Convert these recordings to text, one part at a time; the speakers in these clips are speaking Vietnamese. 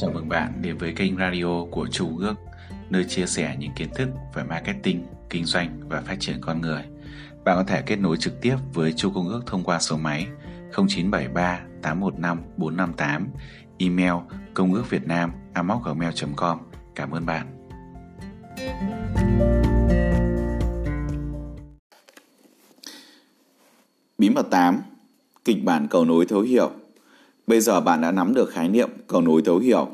Chào mừng bạn đến với kênh radio của Chu Ước, nơi chia sẻ những kiến thức về marketing, kinh doanh và phát triển con người. Bạn có thể kết nối trực tiếp với Chu Công Ước thông qua số máy 0973 815 458, email công ước việt nam gmail.com. Cảm ơn bạn. Bí mật 8 Kịch bản cầu nối thấu hiểu Bây giờ bạn đã nắm được khái niệm cầu nối thấu hiểu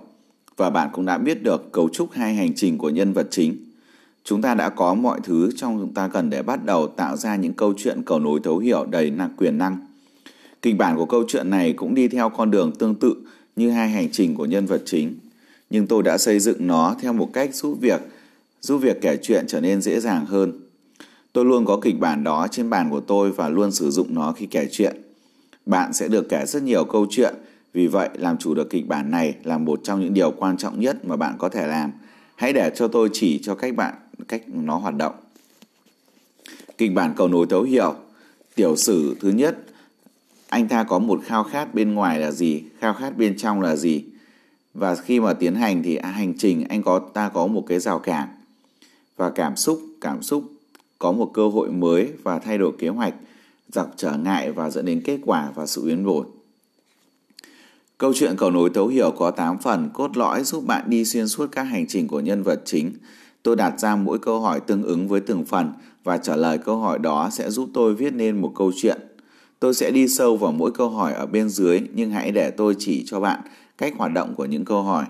và bạn cũng đã biết được cấu trúc hai hành trình của nhân vật chính. Chúng ta đã có mọi thứ trong chúng ta cần để bắt đầu tạo ra những câu chuyện cầu nối thấu hiểu đầy năng quyền năng. Kịch bản của câu chuyện này cũng đi theo con đường tương tự như hai hành trình của nhân vật chính, nhưng tôi đã xây dựng nó theo một cách giúp việc giúp việc kể chuyện trở nên dễ dàng hơn. Tôi luôn có kịch bản đó trên bàn của tôi và luôn sử dụng nó khi kể chuyện. Bạn sẽ được kể rất nhiều câu chuyện, vì vậy làm chủ được kịch bản này là một trong những điều quan trọng nhất mà bạn có thể làm. Hãy để cho tôi chỉ cho các bạn cách nó hoạt động. Kịch bản cầu nối thấu hiểu. Tiểu sử thứ nhất, anh ta có một khao khát bên ngoài là gì, khao khát bên trong là gì. Và khi mà tiến hành thì hành trình anh có ta có một cái rào cản và cảm xúc, cảm xúc có một cơ hội mới và thay đổi kế hoạch gặp trở ngại và dẫn đến kết quả và sự biến đổi. Câu chuyện cầu nối thấu hiểu có 8 phần cốt lõi giúp bạn đi xuyên suốt các hành trình của nhân vật chính. Tôi đặt ra mỗi câu hỏi tương ứng với từng phần và trả lời câu hỏi đó sẽ giúp tôi viết nên một câu chuyện. Tôi sẽ đi sâu vào mỗi câu hỏi ở bên dưới nhưng hãy để tôi chỉ cho bạn cách hoạt động của những câu hỏi.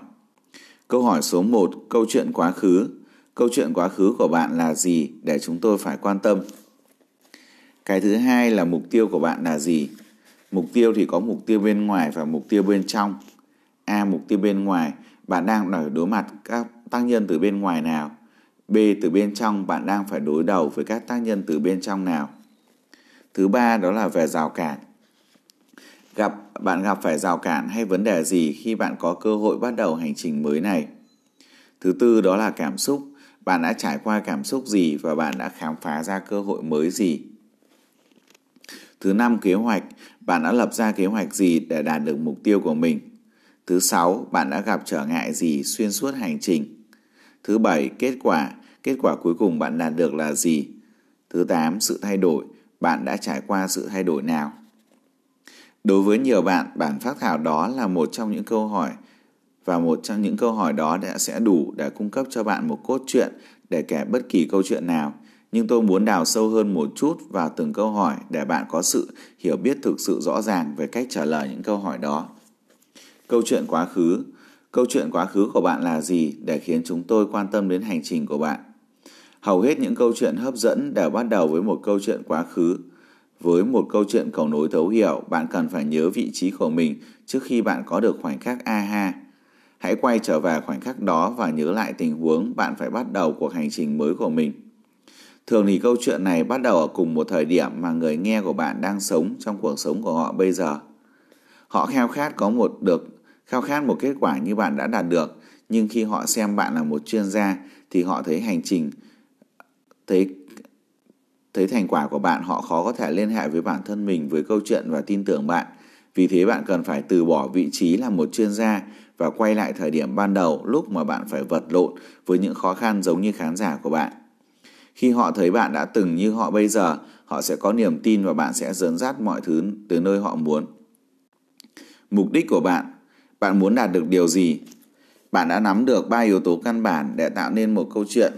Câu hỏi số 1, câu chuyện quá khứ. Câu chuyện quá khứ của bạn là gì để chúng tôi phải quan tâm? Cái thứ hai là mục tiêu của bạn là gì? Mục tiêu thì có mục tiêu bên ngoài và mục tiêu bên trong. A, mục tiêu bên ngoài. Bạn đang phải đối mặt các tác nhân từ bên ngoài nào? B, từ bên trong. Bạn đang phải đối đầu với các tác nhân từ bên trong nào? Thứ ba, đó là về rào cản. Gặp, bạn gặp phải rào cản hay vấn đề gì khi bạn có cơ hội bắt đầu hành trình mới này? Thứ tư, đó là cảm xúc. Bạn đã trải qua cảm xúc gì và bạn đã khám phá ra cơ hội mới gì? Thứ năm, kế hoạch. Bạn đã lập ra kế hoạch gì để đạt được mục tiêu của mình? Thứ sáu, bạn đã gặp trở ngại gì xuyên suốt hành trình? Thứ bảy, kết quả. Kết quả cuối cùng bạn đạt được là gì? Thứ tám, sự thay đổi. Bạn đã trải qua sự thay đổi nào? Đối với nhiều bạn, bản phát thảo đó là một trong những câu hỏi và một trong những câu hỏi đó đã sẽ đủ để cung cấp cho bạn một cốt truyện để kể bất kỳ câu chuyện nào nhưng tôi muốn đào sâu hơn một chút vào từng câu hỏi để bạn có sự hiểu biết thực sự rõ ràng về cách trả lời những câu hỏi đó. Câu chuyện quá khứ Câu chuyện quá khứ của bạn là gì để khiến chúng tôi quan tâm đến hành trình của bạn? Hầu hết những câu chuyện hấp dẫn đều bắt đầu với một câu chuyện quá khứ. Với một câu chuyện cầu nối thấu hiểu, bạn cần phải nhớ vị trí của mình trước khi bạn có được khoảnh khắc aha. Hãy quay trở về khoảnh khắc đó và nhớ lại tình huống bạn phải bắt đầu cuộc hành trình mới của mình. Thường thì câu chuyện này bắt đầu ở cùng một thời điểm mà người nghe của bạn đang sống trong cuộc sống của họ bây giờ. Họ khao khát có một được khao khát một kết quả như bạn đã đạt được, nhưng khi họ xem bạn là một chuyên gia thì họ thấy hành trình thấy thấy thành quả của bạn họ khó có thể liên hệ với bản thân mình với câu chuyện và tin tưởng bạn. Vì thế bạn cần phải từ bỏ vị trí là một chuyên gia và quay lại thời điểm ban đầu lúc mà bạn phải vật lộn với những khó khăn giống như khán giả của bạn. Khi họ thấy bạn đã từng như họ bây giờ, họ sẽ có niềm tin và bạn sẽ dẫn dắt mọi thứ từ nơi họ muốn. Mục đích của bạn, bạn muốn đạt được điều gì? Bạn đã nắm được ba yếu tố căn bản để tạo nên một câu chuyện.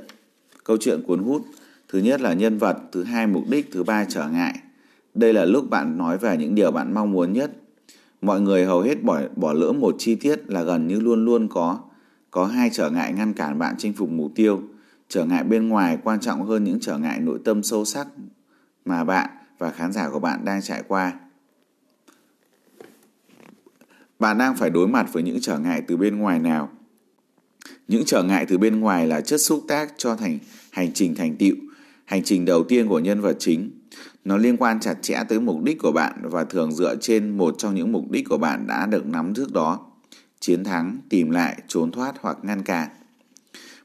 Câu chuyện cuốn hút. Thứ nhất là nhân vật, thứ hai mục đích, thứ ba trở ngại. Đây là lúc bạn nói về những điều bạn mong muốn nhất. Mọi người hầu hết bỏ bỏ lỡ một chi tiết là gần như luôn luôn có có hai trở ngại ngăn cản bạn chinh phục mục tiêu trở ngại bên ngoài quan trọng hơn những trở ngại nội tâm sâu sắc mà bạn và khán giả của bạn đang trải qua. Bạn đang phải đối mặt với những trở ngại từ bên ngoài nào? Những trở ngại từ bên ngoài là chất xúc tác cho thành hành trình thành tựu, hành trình đầu tiên của nhân vật chính. Nó liên quan chặt chẽ tới mục đích của bạn và thường dựa trên một trong những mục đích của bạn đã được nắm trước đó. Chiến thắng, tìm lại, trốn thoát hoặc ngăn cản.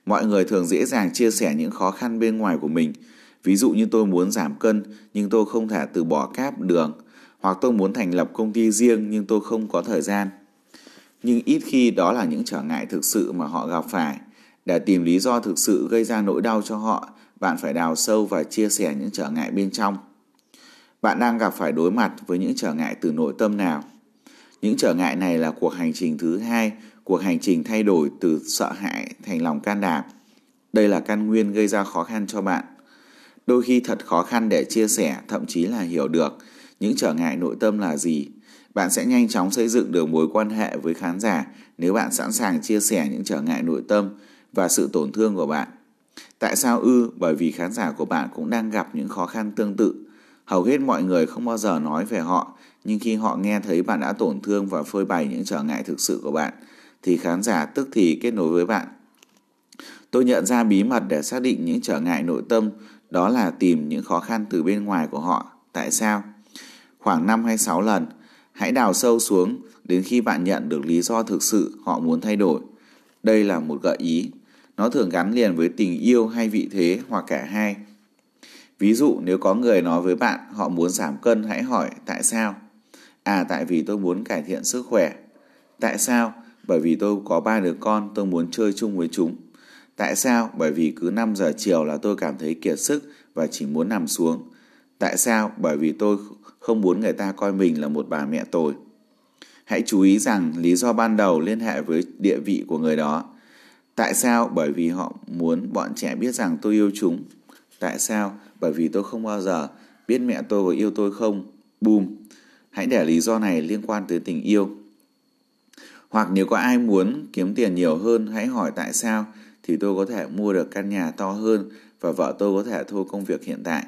Mọi người thường dễ dàng chia sẻ những khó khăn bên ngoài của mình. Ví dụ như tôi muốn giảm cân nhưng tôi không thể từ bỏ cáp đường. Hoặc tôi muốn thành lập công ty riêng nhưng tôi không có thời gian. nhưng ít khi đó là những trở ngại thực sự mà họ gặp phải. Để tìm lý do thực sự gây ra nỗi đau cho họ, bạn phải đào sâu và chia sẻ những trở ngại bên trong. Bạn đang gặp phải đối mặt với những trở ngại từ nội tâm nào? Những trở ngại này là cuộc hành trình thứ hai, cuộc hành trình thay đổi từ sợ hãi thành lòng can đảm. Đây là căn nguyên gây ra khó khăn cho bạn. Đôi khi thật khó khăn để chia sẻ, thậm chí là hiểu được những trở ngại nội tâm là gì. Bạn sẽ nhanh chóng xây dựng được mối quan hệ với khán giả nếu bạn sẵn sàng chia sẻ những trở ngại nội tâm và sự tổn thương của bạn. Tại sao ư? Bởi vì khán giả của bạn cũng đang gặp những khó khăn tương tự. Hầu hết mọi người không bao giờ nói về họ, nhưng khi họ nghe thấy bạn đã tổn thương và phơi bày những trở ngại thực sự của bạn, thì khán giả tức thì kết nối với bạn. Tôi nhận ra bí mật để xác định những trở ngại nội tâm, đó là tìm những khó khăn từ bên ngoài của họ. Tại sao? Khoảng 5 hay 6 lần, hãy đào sâu xuống đến khi bạn nhận được lý do thực sự họ muốn thay đổi. Đây là một gợi ý. Nó thường gắn liền với tình yêu hay vị thế hoặc cả hai. Ví dụ nếu có người nói với bạn họ muốn giảm cân hãy hỏi tại sao? À tại vì tôi muốn cải thiện sức khỏe. Tại sao? Bởi vì tôi có ba đứa con, tôi muốn chơi chung với chúng. Tại sao? Bởi vì cứ 5 giờ chiều là tôi cảm thấy kiệt sức và chỉ muốn nằm xuống. Tại sao? Bởi vì tôi không muốn người ta coi mình là một bà mẹ tồi. Hãy chú ý rằng lý do ban đầu liên hệ với địa vị của người đó. Tại sao? Bởi vì họ muốn bọn trẻ biết rằng tôi yêu chúng. Tại sao? Bởi vì tôi không bao giờ biết mẹ tôi có yêu tôi không. Boom. Hãy để lý do này liên quan tới tình yêu. Hoặc nếu có ai muốn kiếm tiền nhiều hơn, hãy hỏi tại sao thì tôi có thể mua được căn nhà to hơn và vợ tôi có thể thôi công việc hiện tại.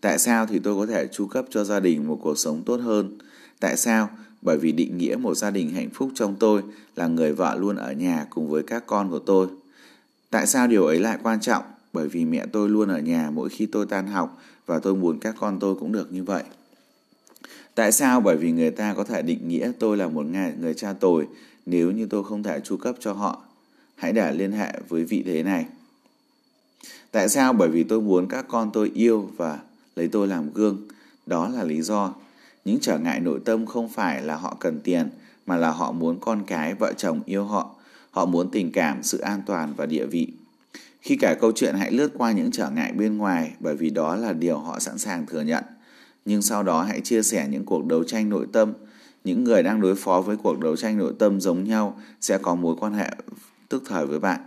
Tại sao thì tôi có thể chu cấp cho gia đình một cuộc sống tốt hơn? Tại sao? Bởi vì định nghĩa một gia đình hạnh phúc trong tôi là người vợ luôn ở nhà cùng với các con của tôi. Tại sao điều ấy lại quan trọng? Bởi vì mẹ tôi luôn ở nhà mỗi khi tôi tan học và tôi muốn các con tôi cũng được như vậy. Tại sao? Bởi vì người ta có thể định nghĩa tôi là một người, người cha tồi nếu như tôi không thể chu cấp cho họ. Hãy để liên hệ với vị thế này. Tại sao? Bởi vì tôi muốn các con tôi yêu và lấy tôi làm gương. Đó là lý do. Những trở ngại nội tâm không phải là họ cần tiền, mà là họ muốn con cái, vợ chồng yêu họ. Họ muốn tình cảm, sự an toàn và địa vị. Khi cả câu chuyện hãy lướt qua những trở ngại bên ngoài bởi vì đó là điều họ sẵn sàng thừa nhận. Nhưng sau đó hãy chia sẻ những cuộc đấu tranh nội tâm. Những người đang đối phó với cuộc đấu tranh nội tâm giống nhau sẽ có mối quan hệ tức thời với bạn.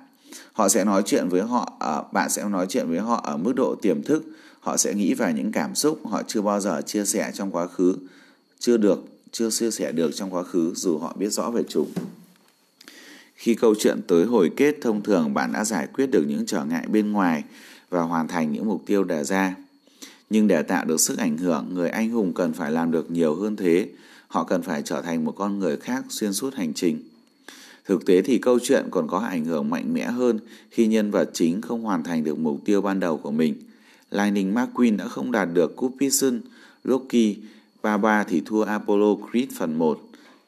Họ sẽ nói chuyện với họ, ở, bạn sẽ nói chuyện với họ ở mức độ tiềm thức. Họ sẽ nghĩ về những cảm xúc họ chưa bao giờ chia sẻ trong quá khứ, chưa được, chưa chia sẻ được trong quá khứ dù họ biết rõ về chúng. Khi câu chuyện tới hồi kết, thông thường bạn đã giải quyết được những trở ngại bên ngoài và hoàn thành những mục tiêu đề ra. Nhưng để tạo được sức ảnh hưởng, người anh hùng cần phải làm được nhiều hơn thế. Họ cần phải trở thành một con người khác xuyên suốt hành trình. Thực tế thì câu chuyện còn có ảnh hưởng mạnh mẽ hơn khi nhân vật chính không hoàn thành được mục tiêu ban đầu của mình. Lightning McQueen đã không đạt được cúp Piston, Rocky, Baba thì thua Apollo Creed phần 1.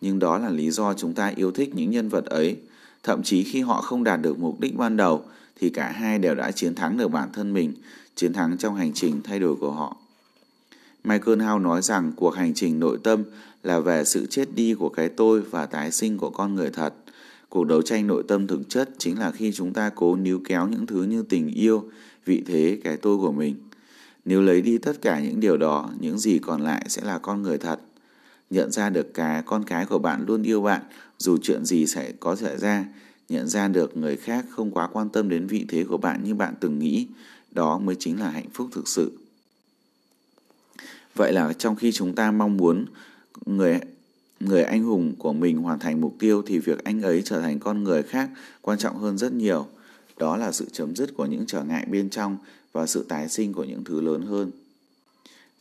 Nhưng đó là lý do chúng ta yêu thích những nhân vật ấy. Thậm chí khi họ không đạt được mục đích ban đầu thì cả hai đều đã chiến thắng được bản thân mình, chiến thắng trong hành trình thay đổi của họ. Michael Howe nói rằng cuộc hành trình nội tâm là về sự chết đi của cái tôi và tái sinh của con người thật. Cuộc đấu tranh nội tâm thực chất chính là khi chúng ta cố níu kéo những thứ như tình yêu, vị thế, cái tôi của mình. Nếu lấy đi tất cả những điều đó, những gì còn lại sẽ là con người thật. Nhận ra được cái con cái của bạn luôn yêu bạn, dù chuyện gì sẽ có xảy ra. Nhận ra được người khác không quá quan tâm đến vị thế của bạn như bạn từng nghĩ. Đó mới chính là hạnh phúc thực sự. Vậy là trong khi chúng ta mong muốn người người anh hùng của mình hoàn thành mục tiêu thì việc anh ấy trở thành con người khác quan trọng hơn rất nhiều. Đó là sự chấm dứt của những trở ngại bên trong và sự tái sinh của những thứ lớn hơn.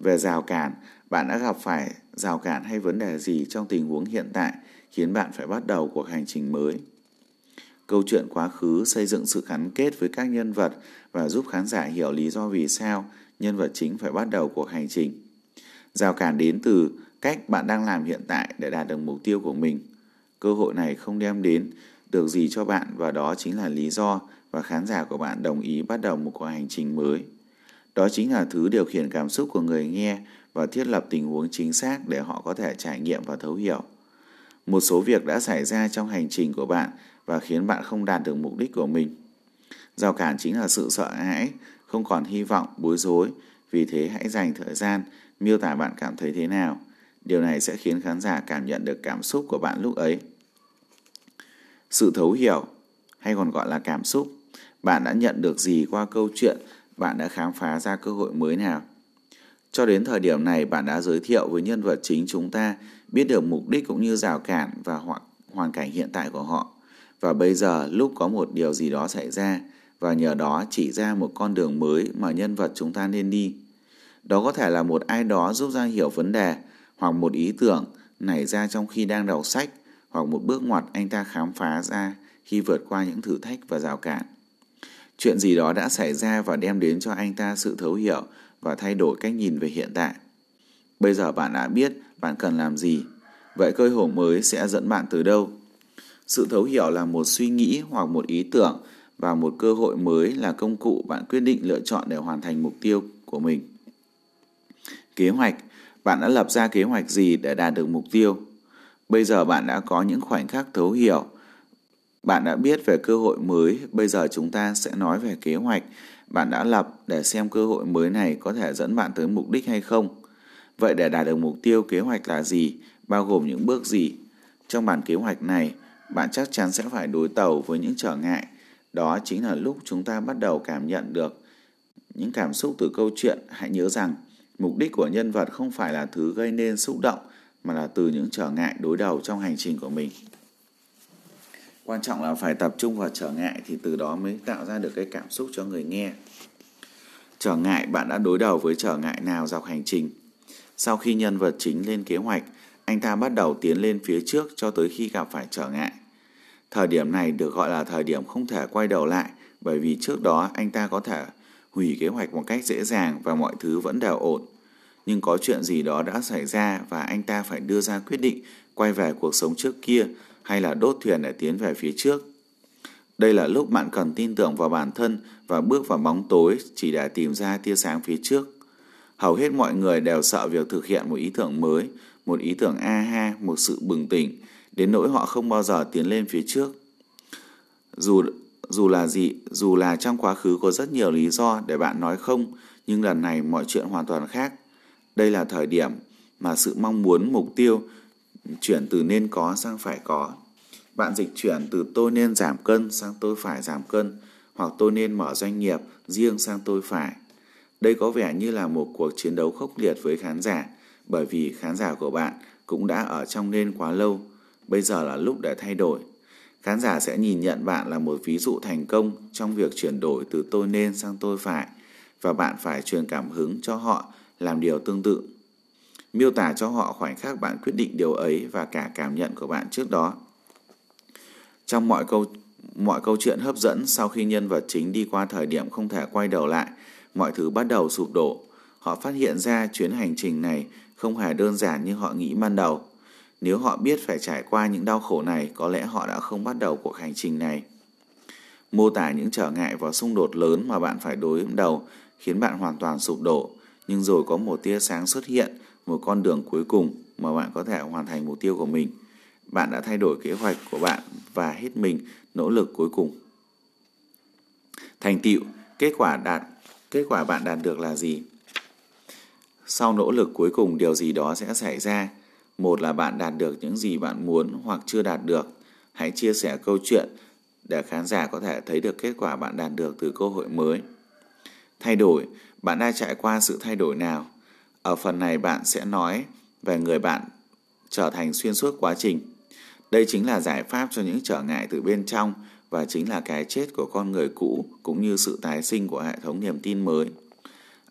Về rào cản, bạn đã gặp phải rào cản hay vấn đề gì trong tình huống hiện tại khiến bạn phải bắt đầu cuộc hành trình mới? Câu chuyện quá khứ xây dựng sự gắn kết với các nhân vật và giúp khán giả hiểu lý do vì sao nhân vật chính phải bắt đầu cuộc hành trình. Rào cản đến từ cách bạn đang làm hiện tại để đạt được mục tiêu của mình. Cơ hội này không đem đến được gì cho bạn và đó chính là lý do và khán giả của bạn đồng ý bắt đầu một cuộc hành trình mới. Đó chính là thứ điều khiển cảm xúc của người nghe và thiết lập tình huống chính xác để họ có thể trải nghiệm và thấu hiểu. Một số việc đã xảy ra trong hành trình của bạn và khiến bạn không đạt được mục đích của mình. Rào cản chính là sự sợ hãi, không còn hy vọng, bối rối. Vì thế hãy dành thời gian miêu tả bạn cảm thấy thế nào. Điều này sẽ khiến khán giả cảm nhận được cảm xúc của bạn lúc ấy. Sự thấu hiểu hay còn gọi là cảm xúc. Bạn đã nhận được gì qua câu chuyện, bạn đã khám phá ra cơ hội mới nào. Cho đến thời điểm này, bạn đã giới thiệu với nhân vật chính chúng ta biết được mục đích cũng như rào cản và hoặc hoàn cảnh hiện tại của họ. Và bây giờ lúc có một điều gì đó xảy ra và nhờ đó chỉ ra một con đường mới mà nhân vật chúng ta nên đi. Đó có thể là một ai đó giúp ra hiểu vấn đề hoặc một ý tưởng nảy ra trong khi đang đọc sách hoặc một bước ngoặt anh ta khám phá ra khi vượt qua những thử thách và rào cản. Chuyện gì đó đã xảy ra và đem đến cho anh ta sự thấu hiểu và thay đổi cách nhìn về hiện tại. Bây giờ bạn đã biết bạn cần làm gì. Vậy cơ hội mới sẽ dẫn bạn từ đâu? Sự thấu hiểu là một suy nghĩ hoặc một ý tưởng và một cơ hội mới là công cụ bạn quyết định lựa chọn để hoàn thành mục tiêu của mình. Kế hoạch, bạn đã lập ra kế hoạch gì để đạt được mục tiêu? Bây giờ bạn đã có những khoảnh khắc thấu hiểu. Bạn đã biết về cơ hội mới, bây giờ chúng ta sẽ nói về kế hoạch bạn đã lập để xem cơ hội mới này có thể dẫn bạn tới mục đích hay không. Vậy để đạt được mục tiêu kế hoạch là gì? Bao gồm những bước gì? Trong bản kế hoạch này, bạn chắc chắn sẽ phải đối tàu với những trở ngại. Đó chính là lúc chúng ta bắt đầu cảm nhận được những cảm xúc từ câu chuyện. Hãy nhớ rằng, mục đích của nhân vật không phải là thứ gây nên xúc động, mà là từ những trở ngại đối đầu trong hành trình của mình. Quan trọng là phải tập trung vào trở ngại thì từ đó mới tạo ra được cái cảm xúc cho người nghe. Trở ngại bạn đã đối đầu với trở ngại nào dọc hành trình? Sau khi nhân vật chính lên kế hoạch, anh ta bắt đầu tiến lên phía trước cho tới khi gặp phải trở ngại. Thời điểm này được gọi là thời điểm không thể quay đầu lại bởi vì trước đó anh ta có thể hủy kế hoạch một cách dễ dàng và mọi thứ vẫn đều ổn. Nhưng có chuyện gì đó đã xảy ra và anh ta phải đưa ra quyết định quay về cuộc sống trước kia hay là đốt thuyền để tiến về phía trước. Đây là lúc bạn cần tin tưởng vào bản thân và bước vào bóng tối chỉ để tìm ra tia sáng phía trước. Hầu hết mọi người đều sợ việc thực hiện một ý tưởng mới, một ý tưởng a ha, một sự bừng tỉnh, đến nỗi họ không bao giờ tiến lên phía trước. Dù dù là gì, dù là trong quá khứ có rất nhiều lý do để bạn nói không, nhưng lần này mọi chuyện hoàn toàn khác. Đây là thời điểm mà sự mong muốn, mục tiêu chuyển từ nên có sang phải có. Bạn dịch chuyển từ tôi nên giảm cân sang tôi phải giảm cân, hoặc tôi nên mở doanh nghiệp riêng sang tôi phải. Đây có vẻ như là một cuộc chiến đấu khốc liệt với khán giả, bởi vì khán giả của bạn cũng đã ở trong nên quá lâu. Bây giờ là lúc để thay đổi. Khán giả sẽ nhìn nhận bạn là một ví dụ thành công trong việc chuyển đổi từ tôi nên sang tôi phải, và bạn phải truyền cảm hứng cho họ làm điều tương tự miêu tả cho họ khoảnh khắc bạn quyết định điều ấy và cả cảm nhận của bạn trước đó. Trong mọi câu mọi câu chuyện hấp dẫn sau khi nhân vật chính đi qua thời điểm không thể quay đầu lại, mọi thứ bắt đầu sụp đổ. Họ phát hiện ra chuyến hành trình này không hề đơn giản như họ nghĩ ban đầu. Nếu họ biết phải trải qua những đau khổ này, có lẽ họ đã không bắt đầu cuộc hành trình này. Mô tả những trở ngại và xung đột lớn mà bạn phải đối đầu khiến bạn hoàn toàn sụp đổ, nhưng rồi có một tia sáng xuất hiện một con đường cuối cùng mà bạn có thể hoàn thành mục tiêu của mình. Bạn đã thay đổi kế hoạch của bạn và hết mình nỗ lực cuối cùng. Thành tựu, kết quả đạt, kết quả bạn đạt được là gì? Sau nỗ lực cuối cùng điều gì đó sẽ xảy ra. Một là bạn đạt được những gì bạn muốn hoặc chưa đạt được. Hãy chia sẻ câu chuyện để khán giả có thể thấy được kết quả bạn đạt được từ cơ hội mới. Thay đổi, bạn đã trải qua sự thay đổi nào? Ở phần này bạn sẽ nói về người bạn trở thành xuyên suốt quá trình. Đây chính là giải pháp cho những trở ngại từ bên trong và chính là cái chết của con người cũ cũng như sự tái sinh của hệ thống niềm tin mới.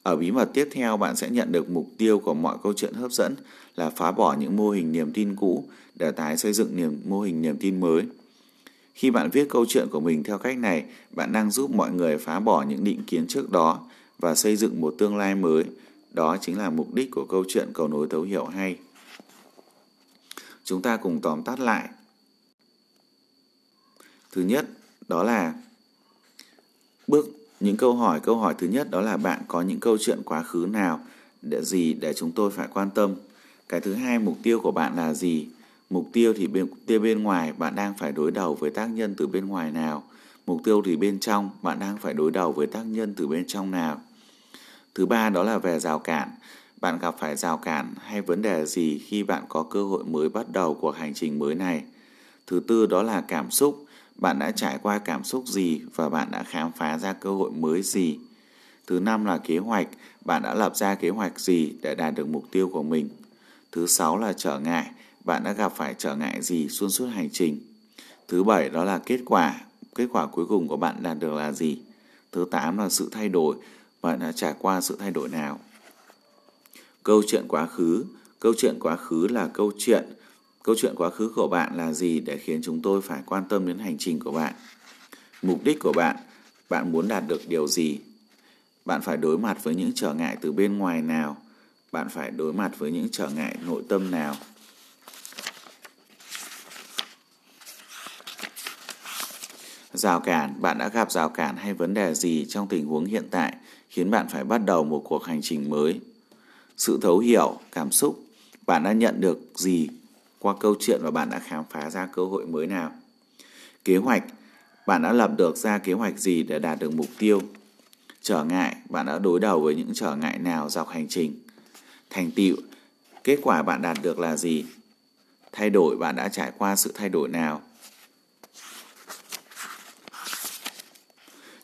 Ở bí mật tiếp theo bạn sẽ nhận được mục tiêu của mọi câu chuyện hấp dẫn là phá bỏ những mô hình niềm tin cũ để tái xây dựng niềm mô hình niềm tin mới. Khi bạn viết câu chuyện của mình theo cách này, bạn đang giúp mọi người phá bỏ những định kiến trước đó và xây dựng một tương lai mới đó chính là mục đích của câu chuyện cầu nối thấu hiểu hay. Chúng ta cùng tóm tắt lại. Thứ nhất, đó là bước những câu hỏi. Câu hỏi thứ nhất đó là bạn có những câu chuyện quá khứ nào để gì để chúng tôi phải quan tâm. Cái thứ hai, mục tiêu của bạn là gì? Mục tiêu thì bên, tiêu bên ngoài bạn đang phải đối đầu với tác nhân từ bên ngoài nào. Mục tiêu thì bên trong bạn đang phải đối đầu với tác nhân từ bên trong nào. Thứ ba đó là về rào cản. Bạn gặp phải rào cản hay vấn đề gì khi bạn có cơ hội mới bắt đầu cuộc hành trình mới này. Thứ tư đó là cảm xúc. Bạn đã trải qua cảm xúc gì và bạn đã khám phá ra cơ hội mới gì. Thứ năm là kế hoạch. Bạn đã lập ra kế hoạch gì để đạt được mục tiêu của mình. Thứ sáu là trở ngại bạn đã gặp phải trở ngại gì xuyên suốt hành trình. Thứ bảy đó là kết quả, kết quả cuối cùng của bạn đạt được là gì. Thứ tám là sự thay đổi, bạn đã trải qua sự thay đổi nào. Câu chuyện quá khứ, câu chuyện quá khứ là câu chuyện câu chuyện quá khứ của bạn là gì để khiến chúng tôi phải quan tâm đến hành trình của bạn. Mục đích của bạn, bạn muốn đạt được điều gì? Bạn phải đối mặt với những trở ngại từ bên ngoài nào? Bạn phải đối mặt với những trở ngại nội tâm nào? Rào cản, bạn đã gặp rào cản hay vấn đề gì trong tình huống hiện tại khiến bạn phải bắt đầu một cuộc hành trình mới? Sự thấu hiểu, cảm xúc, bạn đã nhận được gì qua câu chuyện và bạn đã khám phá ra cơ hội mới nào? Kế hoạch, bạn đã lập được ra kế hoạch gì để đạt được mục tiêu? Trở ngại, bạn đã đối đầu với những trở ngại nào dọc hành trình? Thành tựu, kết quả bạn đạt được là gì? Thay đổi, bạn đã trải qua sự thay đổi nào?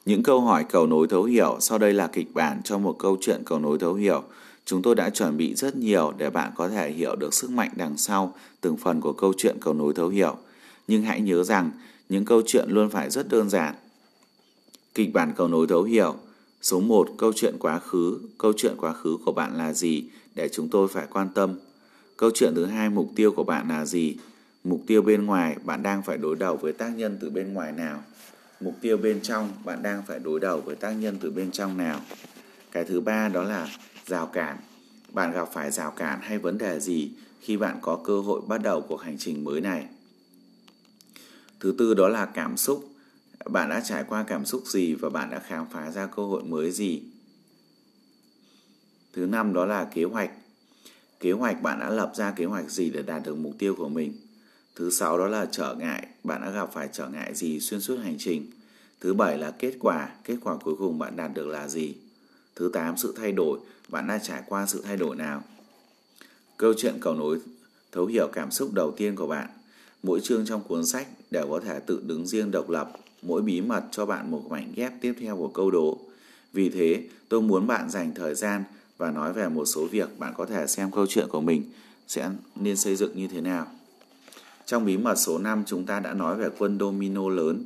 Những câu hỏi cầu nối thấu hiểu sau đây là kịch bản cho một câu chuyện cầu nối thấu hiểu. Chúng tôi đã chuẩn bị rất nhiều để bạn có thể hiểu được sức mạnh đằng sau từng phần của câu chuyện cầu nối thấu hiểu. Nhưng hãy nhớ rằng những câu chuyện luôn phải rất đơn giản. Kịch bản cầu nối thấu hiểu Số 1. Câu chuyện quá khứ. Câu chuyện quá khứ của bạn là gì để chúng tôi phải quan tâm? Câu chuyện thứ hai, mục tiêu của bạn là gì? Mục tiêu bên ngoài, bạn đang phải đối đầu với tác nhân từ bên ngoài nào? mục tiêu bên trong bạn đang phải đối đầu với tác nhân từ bên trong nào cái thứ ba đó là rào cản. Bạn gặp phải rào cản hay vấn đề gì khi bạn có cơ hội bắt đầu cuộc hành trình mới này? Thứ tư đó là cảm xúc. Bạn đã trải qua cảm xúc gì và bạn đã khám phá ra cơ hội mới gì? Thứ năm đó là kế hoạch. Kế hoạch bạn đã lập ra kế hoạch gì để đạt được mục tiêu của mình? Thứ sáu đó là trở ngại, bạn đã gặp phải trở ngại gì xuyên suốt hành trình. Thứ bảy là kết quả, kết quả cuối cùng bạn đạt được là gì. Thứ tám sự thay đổi, bạn đã trải qua sự thay đổi nào. Câu chuyện cầu nối thấu hiểu cảm xúc đầu tiên của bạn. Mỗi chương trong cuốn sách đều có thể tự đứng riêng độc lập, mỗi bí mật cho bạn một mảnh ghép tiếp theo của câu đố. Vì thế, tôi muốn bạn dành thời gian và nói về một số việc bạn có thể xem câu chuyện của mình sẽ nên xây dựng như thế nào. Trong bí mật số 5 chúng ta đã nói về quân domino lớn.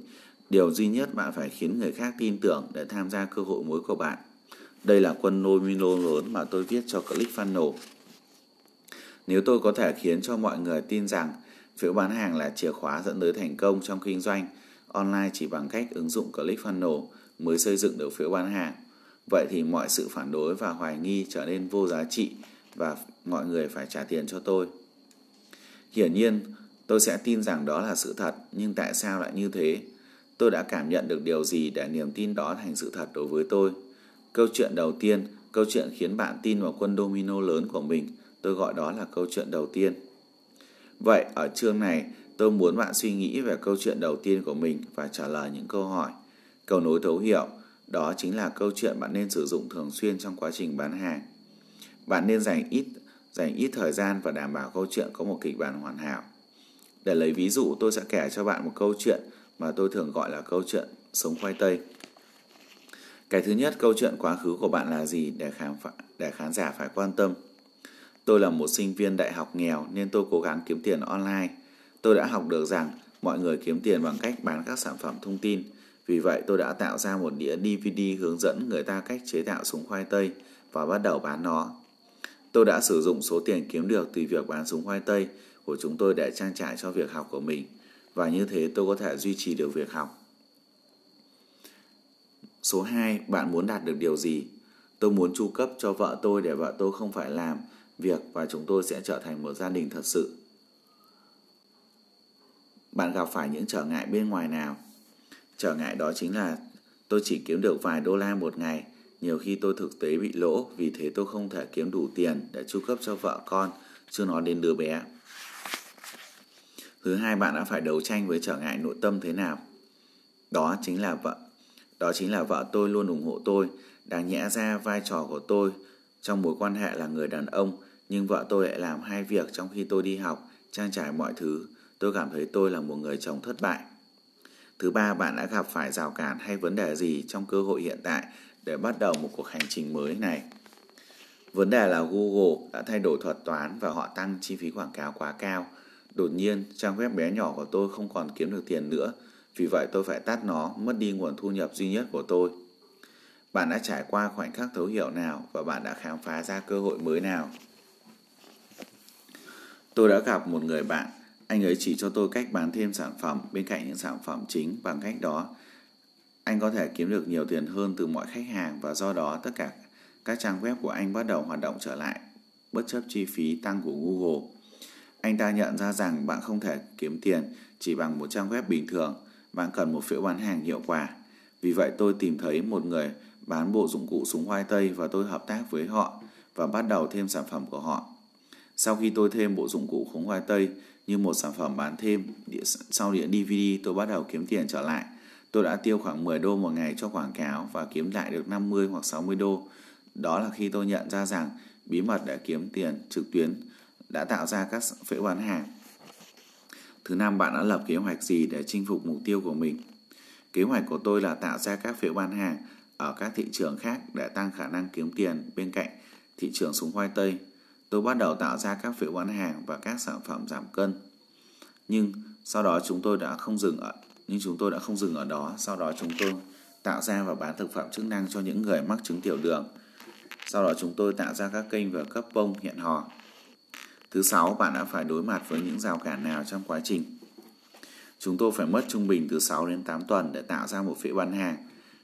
Điều duy nhất bạn phải khiến người khác tin tưởng để tham gia cơ hội mới của bạn. Đây là quân domino lớn mà tôi viết cho ClickFunnels. Nếu tôi có thể khiến cho mọi người tin rằng phiếu bán hàng là chìa khóa dẫn tới thành công trong kinh doanh online chỉ bằng cách ứng dụng ClickFunnels mới xây dựng được phiếu bán hàng, vậy thì mọi sự phản đối và hoài nghi trở nên vô giá trị và mọi người phải trả tiền cho tôi. Hiển nhiên, Tôi sẽ tin rằng đó là sự thật, nhưng tại sao lại như thế? Tôi đã cảm nhận được điều gì để niềm tin đó thành sự thật đối với tôi? Câu chuyện đầu tiên, câu chuyện khiến bạn tin vào quân domino lớn của mình, tôi gọi đó là câu chuyện đầu tiên. Vậy, ở chương này, tôi muốn bạn suy nghĩ về câu chuyện đầu tiên của mình và trả lời những câu hỏi. Cầu nối thấu hiểu, đó chính là câu chuyện bạn nên sử dụng thường xuyên trong quá trình bán hàng. Bạn nên dành ít dành ít thời gian và đảm bảo câu chuyện có một kịch bản hoàn hảo. Để lấy ví dụ tôi sẽ kể cho bạn một câu chuyện mà tôi thường gọi là câu chuyện sống khoai tây. Cái thứ nhất, câu chuyện quá khứ của bạn là gì để khán, để khán giả phải quan tâm. Tôi là một sinh viên đại học nghèo nên tôi cố gắng kiếm tiền online. Tôi đã học được rằng mọi người kiếm tiền bằng cách bán các sản phẩm thông tin. Vì vậy tôi đã tạo ra một đĩa DVD hướng dẫn người ta cách chế tạo súng khoai tây và bắt đầu bán nó. Tôi đã sử dụng số tiền kiếm được từ việc bán súng khoai tây của chúng tôi để trang trải cho việc học của mình và như thế tôi có thể duy trì được việc học. Số 2, bạn muốn đạt được điều gì? Tôi muốn chu cấp cho vợ tôi để vợ tôi không phải làm việc và chúng tôi sẽ trở thành một gia đình thật sự. Bạn gặp phải những trở ngại bên ngoài nào? Trở ngại đó chính là tôi chỉ kiếm được vài đô la một ngày, nhiều khi tôi thực tế bị lỗ, vì thế tôi không thể kiếm đủ tiền để chu cấp cho vợ con, chưa nói đến đứa bé. Thứ hai, bạn đã phải đấu tranh với trở ngại nội tâm thế nào? Đó chính là vợ. Đó chính là vợ tôi luôn ủng hộ tôi, đáng nhẽ ra vai trò của tôi trong mối quan hệ là người đàn ông, nhưng vợ tôi lại làm hai việc trong khi tôi đi học, trang trải mọi thứ. Tôi cảm thấy tôi là một người chồng thất bại. Thứ ba, bạn đã gặp phải rào cản hay vấn đề gì trong cơ hội hiện tại để bắt đầu một cuộc hành trình mới này? Vấn đề là Google đã thay đổi thuật toán và họ tăng chi phí quảng cáo quá cao. Đột nhiên, trang web bé nhỏ của tôi không còn kiếm được tiền nữa, vì vậy tôi phải tắt nó, mất đi nguồn thu nhập duy nhất của tôi. Bạn đã trải qua khoảnh khắc thấu hiểu nào và bạn đã khám phá ra cơ hội mới nào? Tôi đã gặp một người bạn, anh ấy chỉ cho tôi cách bán thêm sản phẩm bên cạnh những sản phẩm chính bằng cách đó. Anh có thể kiếm được nhiều tiền hơn từ mọi khách hàng và do đó tất cả các trang web của anh bắt đầu hoạt động trở lại, bất chấp chi phí tăng của Google. Anh ta nhận ra rằng bạn không thể kiếm tiền chỉ bằng một trang web bình thường, bạn cần một phiếu bán hàng hiệu quả. Vì vậy tôi tìm thấy một người bán bộ dụng cụ súng khoai tây và tôi hợp tác với họ và bắt đầu thêm sản phẩm của họ. Sau khi tôi thêm bộ dụng cụ súng khoai tây như một sản phẩm bán thêm, sau đĩa DVD tôi bắt đầu kiếm tiền trở lại. Tôi đã tiêu khoảng 10 đô một ngày cho quảng cáo và kiếm lại được 50 hoặc 60 đô. Đó là khi tôi nhận ra rằng bí mật để kiếm tiền trực tuyến đã tạo ra các phễu bán hàng. Thứ năm, bạn đã lập kế hoạch gì để chinh phục mục tiêu của mình? Kế hoạch của tôi là tạo ra các phiếu bán hàng ở các thị trường khác để tăng khả năng kiếm tiền bên cạnh thị trường súng khoai tây. Tôi bắt đầu tạo ra các phiếu bán hàng và các sản phẩm giảm cân. Nhưng sau đó chúng tôi đã không dừng ở nhưng chúng tôi đã không dừng ở đó. Sau đó chúng tôi tạo ra và bán thực phẩm chức năng cho những người mắc chứng tiểu đường. Sau đó chúng tôi tạo ra các kênh và cấp bông hẹn hò. Thứ sáu, bạn đã phải đối mặt với những rào cản nào trong quá trình? Chúng tôi phải mất trung bình từ 6 đến 8 tuần để tạo ra một phiếu bán hàng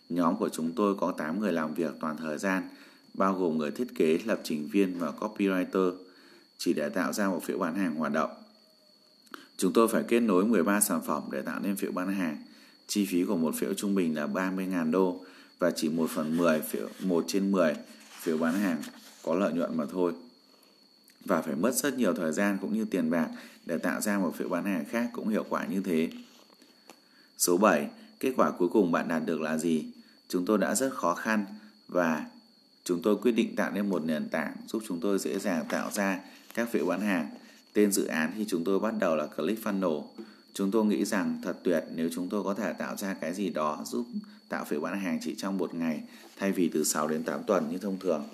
Nhóm của chúng tôi có 8 người làm việc toàn thời gian, bao gồm người thiết kế, lập trình viên và copywriter, chỉ để tạo ra một phiếu bán hàng hoạt động. Chúng tôi phải kết nối 13 sản phẩm để tạo nên phiếu bán hàng. Chi phí của một phiếu trung bình là 30.000 đô và chỉ 1 phần 10 phiếu, 1 trên 10 phiếu bán hàng có lợi nhuận mà thôi. Và phải mất rất nhiều thời gian cũng như tiền bạc để tạo ra một phiếu bán hàng khác cũng hiệu quả như thế. Số 7. Kết quả cuối cùng bạn đạt được là gì? Chúng tôi đã rất khó khăn và chúng tôi quyết định tạo nên một nền tảng giúp chúng tôi dễ dàng tạo ra các phiếu bán hàng. Tên dự án khi chúng tôi bắt đầu là ClickFunnels. Chúng tôi nghĩ rằng thật tuyệt nếu chúng tôi có thể tạo ra cái gì đó giúp tạo phiếu bán hàng chỉ trong một ngày thay vì từ 6 đến 8 tuần như thông thường.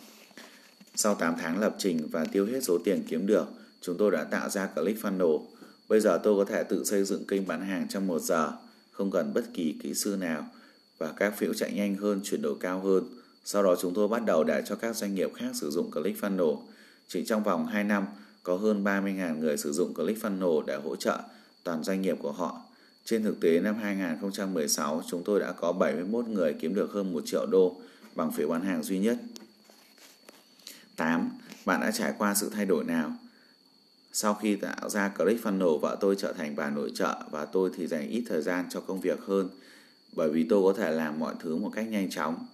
Sau 8 tháng lập trình và tiêu hết số tiền kiếm được, chúng tôi đã tạo ra ClickFunnels. Bây giờ tôi có thể tự xây dựng kênh bán hàng trong một giờ, không cần bất kỳ kỹ sư nào và các phiếu chạy nhanh hơn, chuyển đổi cao hơn. Sau đó chúng tôi bắt đầu để cho các doanh nghiệp khác sử dụng ClickFunnels. Chỉ trong vòng 2 năm, có hơn 30.000 người sử dụng ClickFunnels để hỗ trợ toàn doanh nghiệp của họ. Trên thực tế, năm 2016, chúng tôi đã có 71 người kiếm được hơn 1 triệu đô bằng phiếu bán hàng duy nhất. 8. Bạn đã trải qua sự thay đổi nào? Sau khi tạo ra ClickFunnels, vợ tôi trở thành bà nội trợ và tôi thì dành ít thời gian cho công việc hơn bởi vì tôi có thể làm mọi thứ một cách nhanh chóng.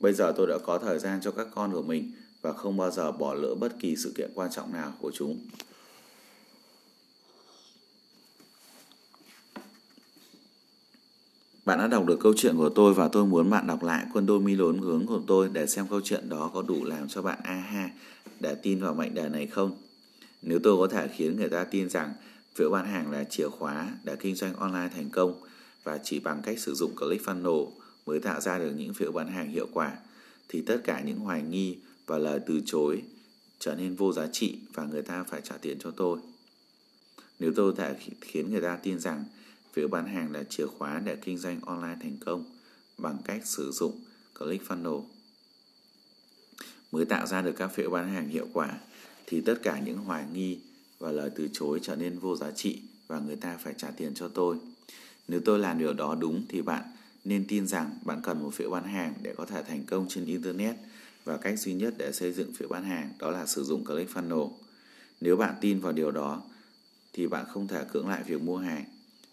Bây giờ tôi đã có thời gian cho các con của mình và không bao giờ bỏ lỡ bất kỳ sự kiện quan trọng nào của chúng. Bạn đã đọc được câu chuyện của tôi và tôi muốn bạn đọc lại quân đôi mi lớn hướng của tôi để xem câu chuyện đó có đủ làm cho bạn aha để tin vào mệnh đề này không. Nếu tôi có thể khiến người ta tin rằng phiếu bán hàng là chìa khóa để kinh doanh online thành công và chỉ bằng cách sử dụng ClickFunnels mới tạo ra được những phiếu bán hàng hiệu quả, thì tất cả những hoài nghi và lời từ chối trở nên vô giá trị và người ta phải trả tiền cho tôi. Nếu tôi thể khiến người ta tin rằng phiếu bán hàng là chìa khóa để kinh doanh online thành công bằng cách sử dụng ClickFunnels mới tạo ra được các phiếu bán hàng hiệu quả thì tất cả những hoài nghi và lời từ chối trở nên vô giá trị và người ta phải trả tiền cho tôi. Nếu tôi làm điều đó đúng thì bạn nên tin rằng bạn cần một phiếu bán hàng để có thể thành công trên Internet và cách duy nhất để xây dựng phiếu bán hàng đó là sử dụng ClickFunnels. Nếu bạn tin vào điều đó thì bạn không thể cưỡng lại việc mua hàng.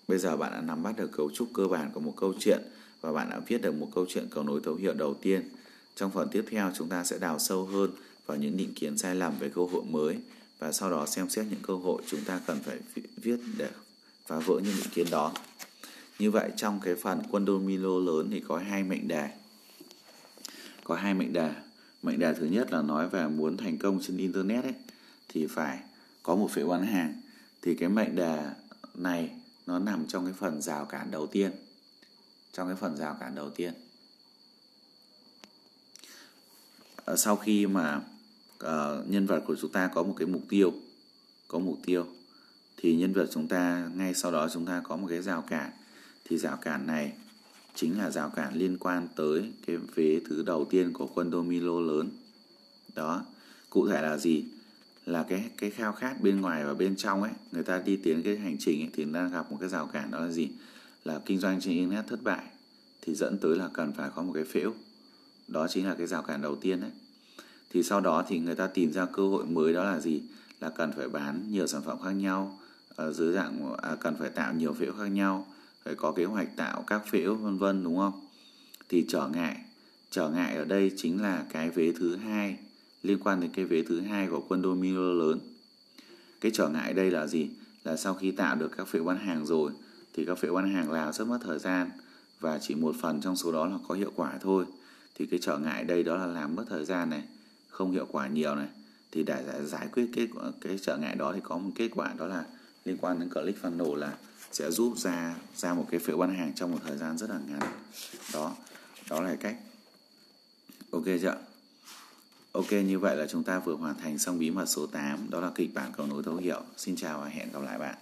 Bây giờ bạn đã nắm bắt được cấu trúc cơ bản của một câu chuyện và bạn đã viết được một câu chuyện cầu nối thấu hiểu đầu tiên. Trong phần tiếp theo, chúng ta sẽ đào sâu hơn vào những định kiến sai lầm về cơ hội mới và sau đó xem xét những cơ hội chúng ta cần phải viết để phá vỡ những định kiến đó. Như vậy, trong cái phần quân domino lớn thì có hai mệnh đề. Có hai mệnh đề. Mệnh đề thứ nhất là nói về muốn thành công trên internet ấy, thì phải có một phiếu bán hàng. Thì cái mệnh đề này nó nằm trong cái phần rào cản đầu tiên. Trong cái phần rào cản đầu tiên. Ờ, sau khi mà uh, nhân vật của chúng ta có một cái mục tiêu có mục tiêu thì nhân vật chúng ta ngay sau đó chúng ta có một cái rào cản. Thì rào cản này chính là rào cản liên quan tới cái vế thứ đầu tiên của quân domino lớn. Đó. Cụ thể là gì? Là cái cái khao khát bên ngoài và bên trong ấy người ta đi tiến cái hành trình ấy, thì đang gặp một cái rào cản đó là gì? Là kinh doanh trên internet thất bại thì dẫn tới là cần phải có một cái phễu. Đó chính là cái rào cản đầu tiên đấy. Thì sau đó thì người ta tìm ra cơ hội mới đó là gì? Là cần phải bán nhiều sản phẩm khác nhau ở dưới dạng à, cần phải tạo nhiều phễu khác nhau phải có kế hoạch tạo các phễu vân vân đúng không? Thì trở ngại trở ngại ở đây chính là cái vế thứ hai liên quan đến cái vế thứ hai của quân domino lớn. Cái trở ngại đây là gì? Là sau khi tạo được các phễu bán hàng rồi thì các phễu bán hàng là rất mất thời gian và chỉ một phần trong số đó là có hiệu quả thôi. Thì cái trở ngại đây đó là làm mất thời gian này không hiệu quả nhiều này. Thì để giải, giải quyết cái cái trở ngại đó thì có một kết quả đó là liên quan đến click funnel là sẽ giúp ra ra một cái phiếu bán hàng trong một thời gian rất là ngắn. Đó đó là cách. Ok chưa ok, như vậy là chúng ta vừa hoàn thành xong bí mật số 8 đó là kịch bản cầu nối thấu hiểu. Xin chào và hẹn gặp lại bạn.